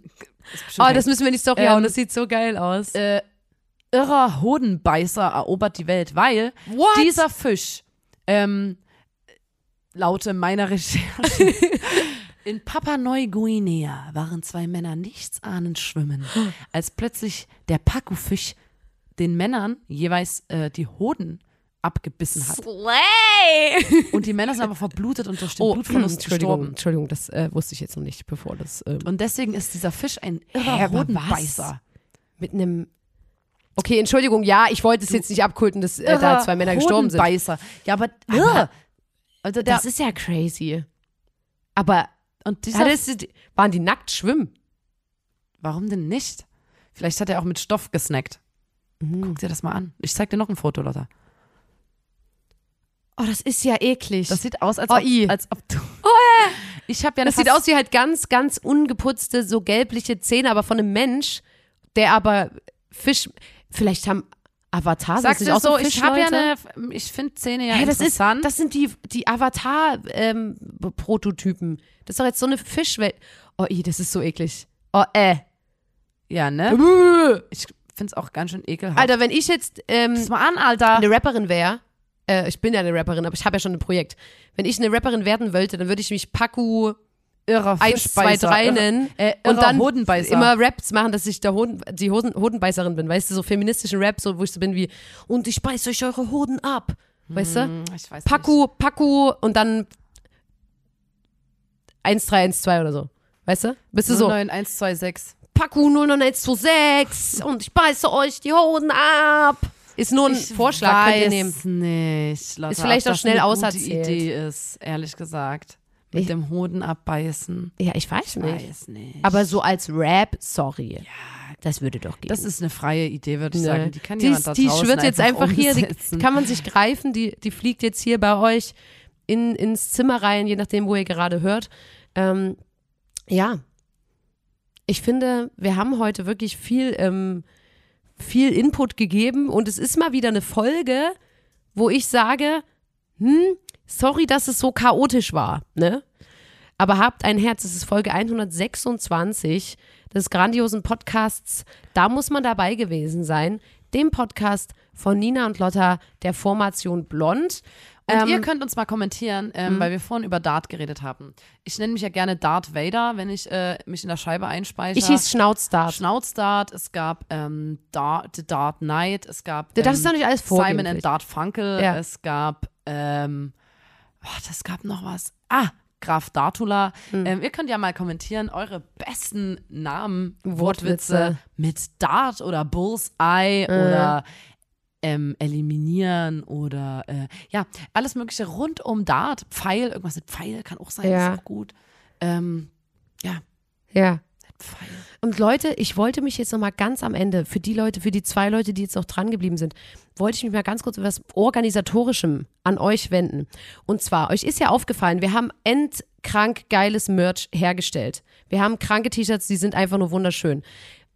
Oh, das müssen wir in die Story Ähm, hauen. Das sieht so geil aus. äh, irrer Hodenbeißer erobert die Welt, weil What? dieser Fisch, ähm, laute meiner Recherche, in Papua-Neuguinea waren zwei Männer nichtsahnend schwimmen, als plötzlich der Paku-Fisch den Männern jeweils äh, die Hoden abgebissen hat. Slay! Und die Männer sind aber verblutet und durch den Oh, Blutverlust Entschuldigung, gestorben. Entschuldigung, das äh, wusste ich jetzt noch nicht, bevor das ähm, Und deswegen ist dieser Fisch ein irrer Hodenbeißer. mit einem. Okay, Entschuldigung, ja, ich wollte es jetzt nicht abkulten, dass äh, da zwei Männer gestorben sind. Hodenbeißer. Ja, aber, Aber- also der, Das ist ja crazy. Aber und dieser, es, waren die nackt schwimmen? warum denn nicht? Vielleicht hat er auch mit Stoff gesnackt. Mhm. Guck dir das mal an. Ich zeig dir noch ein Foto, Lotta. Oh, das ist ja eklig. Das sieht aus, als Oh, ob, i. als ob du. Ich habe ja Das sieht aus wie halt ganz, ganz ungeputzte, so gelbliche Zähne, aber von einem Mensch, der aber Fisch. Vielleicht haben Avatar Sagst du auch so, so ich habe ja eine. Ich finde Zähne ja Hey, das, ist, interessant. das sind die, die Avatar-Prototypen. das ist doch jetzt so eine Fischwelt. Oh, i, das ist so eklig. Oh, äh. ja, ne? Buh. Ich finde es auch ganz schön ekelhaft. Alter, wenn ich jetzt ähm, mal an, Alter. eine Rapperin wäre, äh, ich bin ja eine Rapperin, aber ich habe ja schon ein Projekt. Wenn ich eine Rapperin werden wollte, dann würde ich mich Paku Irrer 1, 2, Fischbeißer. 3 Irrer- nennen äh, und dann immer Raps machen, dass ich der Hoden, die Hoden, Hodenbeißerin bin, weißt du, so feministischen Rap, so, wo ich so bin wie, und ich beiß euch eure Hoden ab, weißt du? Hm, Ich weiß Paku, Paku und dann 1, 3, 1, 2 oder so, weißt du? Bist du nicht. so, 9126. Paku 09126 und ich beiße euch die Hoden ab. Ist nur ein Vorschlag, könnt ihr nehmen. weiß nicht. Lotta, Ist vielleicht auch schnell auserzählt. Idee ist, ehrlich gesagt. Mit Ich- dem Hoden abbeißen. Ja, ich weiß nicht. Weiß nicht. Aber so als Rap, sorry. Ja, das würde doch gehen. das ist eine freie Idee, würde ich Nee. sagen. Die kann die, jemand da die schwirrt jetzt einfach hier, die kann man sich greifen, die, die fliegt jetzt hier bei euch in, ins Zimmer rein, je nachdem, wo ihr gerade hört. Ähm, ja, ich finde, wir haben heute wirklich viel, ähm, viel Input gegeben und es ist mal wieder eine Folge, wo ich sage, hm, sorry, dass es so chaotisch war, ne? Aber habt ein Herz, es ist Folge 126 des grandiosen Podcasts. Da muss man dabei gewesen sein. Dem Podcast von Nina und Lotta der Formation Blond. Und Ähm, ihr könnt uns mal kommentieren, ähm, weil wir vorhin über Dart geredet haben. Ich nenne mich ja gerne Darth Vader, wenn ich äh, mich in der Scheibe einspeichere. Ich hieß Schnauzstart. Schnauzdart, es gab ähm, Dart, The Dart Knight, es gab ähm, darfst doch nicht alles Simon and. Dart Funkel, Ja. es gab ähm, oh, das gab noch was. Ah, Graf Dartula. Hm. Ähm, ihr könnt ja mal kommentieren, eure besten Namen, Wortwitze. Wortwitze mit Dart oder Bullseye oder ähm, eliminieren oder äh, ja, alles Mögliche rund um Dart. Pfeil, irgendwas mit Pfeil kann auch sein, Ja. ist auch gut. Ähm, ja, Ja. Pfeil. Und Leute, ich wollte mich jetzt nochmal ganz am Ende, für die Leute, für die zwei Leute, die jetzt noch dran geblieben sind, wollte ich mich mal ganz kurz etwas Organisatorischem an euch wenden. Und zwar, euch ist ja aufgefallen, wir haben endkrank geiles Merch hergestellt. Wir haben kranke T-Shirts, die sind einfach nur wunderschön.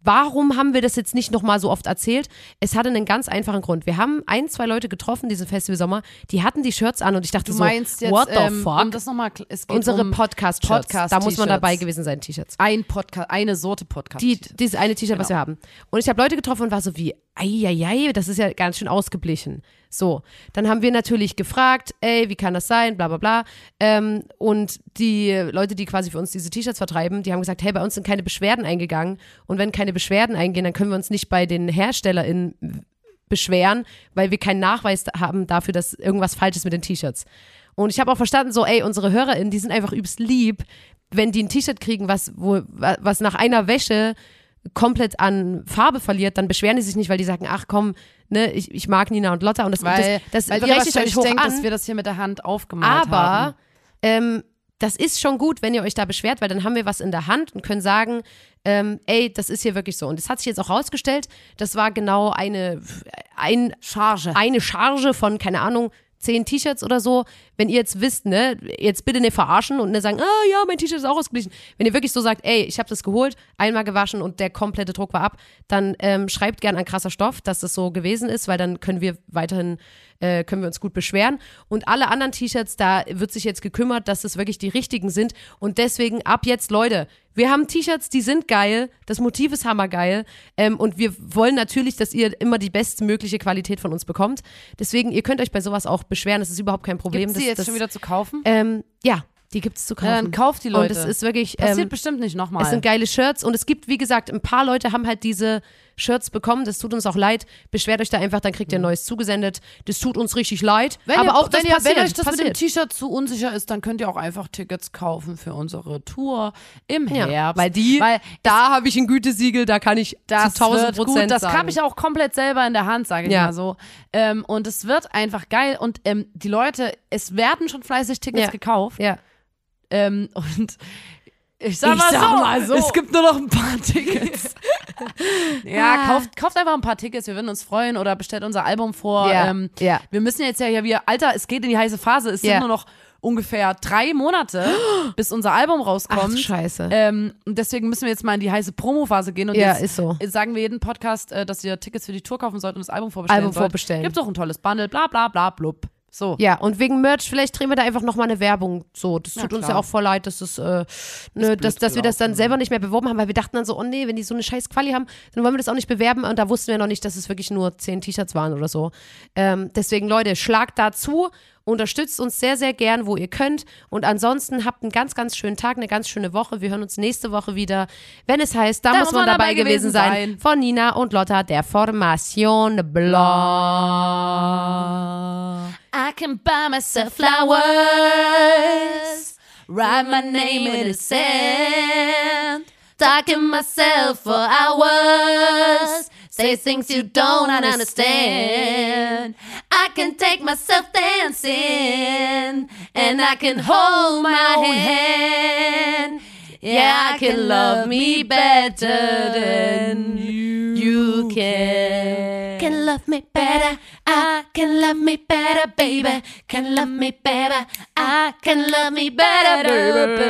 Warum haben wir das jetzt nicht nochmal so oft erzählt? Es hatte einen ganz einfachen Grund. Wir haben ein, zwei Leute getroffen, diesen Festival Sommer, die hatten die Shirts an und ich dachte Du so, meinst jetzt, what the ähm, fuck? um das nochmal, es geht Unsere um Podcast-Shirts. Podcast da muss man dabei gewesen sein, T-Shirts. ein Podcast, eine Sorte Podcast. Die, dieses eine T-Shirt, was Genau. wir haben. Und ich habe Leute getroffen und war so wie, eieiei, das ist ja ganz schön ausgeblichen. So, dann haben wir natürlich gefragt, ey, wie kann das sein, bla bla bla. Ähm, und die Leute, die quasi für uns diese T-Shirts vertreiben, die haben gesagt, hey, bei uns sind keine Beschwerden eingegangen. Und wenn keine Beschwerden eingehen, dann können wir uns nicht bei den HerstellerInnen beschweren, weil wir keinen Nachweis haben dafür, dass irgendwas falsch ist mit den T-Shirts. Und ich habe auch verstanden, so, ey, unsere HörerInnen, die sind einfach übelst lieb, wenn die ein T-Shirt kriegen, was, wo, was nach einer Wäsche komplett an Farbe verliert, dann beschweren die sich nicht, weil die sagen, ach komm, ne, ich, ich mag Nina und Lotta und das, weil, das, weil das ihr ich euch wahrscheinlich hoch denkt, an. dass wir das hier mit der Hand aufgemalt haben. Aber ähm, das ist schon gut, wenn ihr euch da beschwert, weil dann haben wir was in der Hand und können sagen, ähm, ey, das ist hier wirklich so. Und das hat sich jetzt auch rausgestellt, das war genau eine, ein, Charge. eine Charge von, keine Ahnung, zehn T-Shirts oder so. Wenn ihr jetzt wisst, ne, jetzt bitte nicht verarschen und ne sagen, ah ja, mein T-Shirt ist auch ausgeglichen. Wenn ihr wirklich so sagt, ey, ich habe das geholt, einmal gewaschen und der komplette Druck war ab, dann ähm, schreibt gern an krasser Stoff, dass das so gewesen ist, weil dann können wir weiterhin, äh, können wir uns gut beschweren. Und alle anderen T-Shirts, da wird sich jetzt gekümmert, dass das wirklich die richtigen sind. Und deswegen ab jetzt, Leute, wir haben T-Shirts, die sind geil, das Motiv ist hammergeil ähm, und wir wollen natürlich, dass ihr immer die bestmögliche Qualität von uns bekommt. Deswegen, ihr könnt euch bei sowas auch beschweren, das ist überhaupt kein Problem. Gibt's die das, jetzt das, schon wieder zu kaufen? ähm, ja, die gibt's zu kaufen. Ja, dann kauft die Leute. Und es ist wirklich, Passiert ähm, bestimmt nicht nochmal. es sind geile Shirts und es gibt, wie gesagt, ein paar Leute haben halt diese Shirts bekommen. Das tut uns auch leid. Beschwert euch da einfach, dann kriegt ihr ein neues zugesendet. Das tut uns richtig leid. Wenn aber ihr, auch das wenn, ihr, passiert, wenn euch das passiert. mit dem T-Shirt zu unsicher ist, dann könnt ihr auch einfach Tickets kaufen für unsere Tour im ja, Herbst. weil die, weil da habe ich ein Gütesiegel, da kann ich das zu 1000 wird gut. Prozent Das habe ich auch komplett selber in der Hand, sage ich Ja. mal so. Ähm, und es wird einfach geil. Und ähm, die Leute, es werden schon fleißig Tickets Ja. gekauft. Ja. Ähm, und ich sag, Ich mal, sag so, mal so. es gibt nur noch ein paar Tickets. ja, Ah. kauft, kauft einfach ein paar Tickets, wir würden uns freuen oder bestellt unser Album vor. Ja, Ähm, ja. Wir müssen jetzt ja hier, wir, Alter, es geht in die heiße Phase. Es Ja. sind nur noch ungefähr drei Monate, bis unser Album Ach, rauskommt. scheiße. Ähm, und deswegen müssen wir jetzt mal in die heiße Promo-Phase gehen. Und Ja, jetzt ist so. sagen wir jeden Podcast, äh, dass ihr Tickets für die Tour kaufen sollt und das Album vorbestellen Album sollt. vorbestellen. Gibt auch ein tolles Bundle, bla bla bla blub. So. Ja, und wegen Merch, vielleicht drehen wir da einfach nochmal eine Werbung. So, das Ja, tut uns klar. ja auch voll leid, dass, das, äh, ne, dass, dass wir das dann selber nicht mehr beworben haben, weil wir dachten dann so, oh nee, wenn die so eine scheiß Quali haben, dann wollen wir das auch nicht bewerben. Und da wussten wir noch nicht, dass es wirklich nur zehn T-Shirts waren oder so. Ähm, deswegen, Leute, schlagt da zu, unterstützt uns sehr, sehr gern, wo ihr könnt. Und ansonsten habt einen ganz, ganz schönen Tag, eine ganz schöne Woche. Wir hören uns nächste Woche wieder, wenn es heißt, da, muss man dabei gewesen sein. Von Nina und Lotta, der Formation Blanc. I can buy myself flowers, write my name in the sand, talking myself for hours, say things you don't understand. I can take myself dancing, and I can hold my hand. Yeah, I can love me better than you can. Can love me better. I can love me better, baby. Can love me better. I can love me better, baby.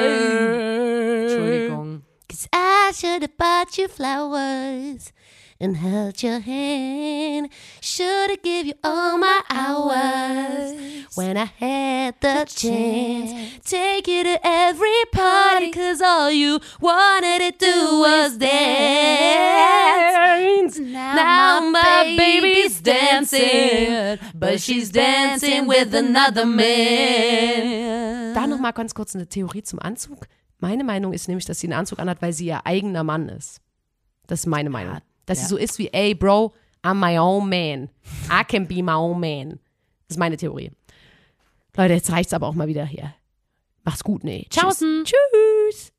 Entschuldigung. Cause I should have bought you flowers and held your hand. Should have give you all my hours when I had the chance. Take you to every party, cause all you wanted to do was dance. Now my baby's dancing, but she's dancing with another man. Da noch mal ganz kurz eine Theorie zum Anzug. Meine Meinung ist nämlich, dass sie einen Anzug anhat, weil sie ihr eigener Mann ist. Das ist meine Meinung. Dass ja. sie so ist wie, ey, Bro, I'm my own man. I can be my own man. Das ist meine Theorie. Leute, jetzt reicht's aber auch mal wieder hier. Macht's gut, ne? Tschüss. Tschüss.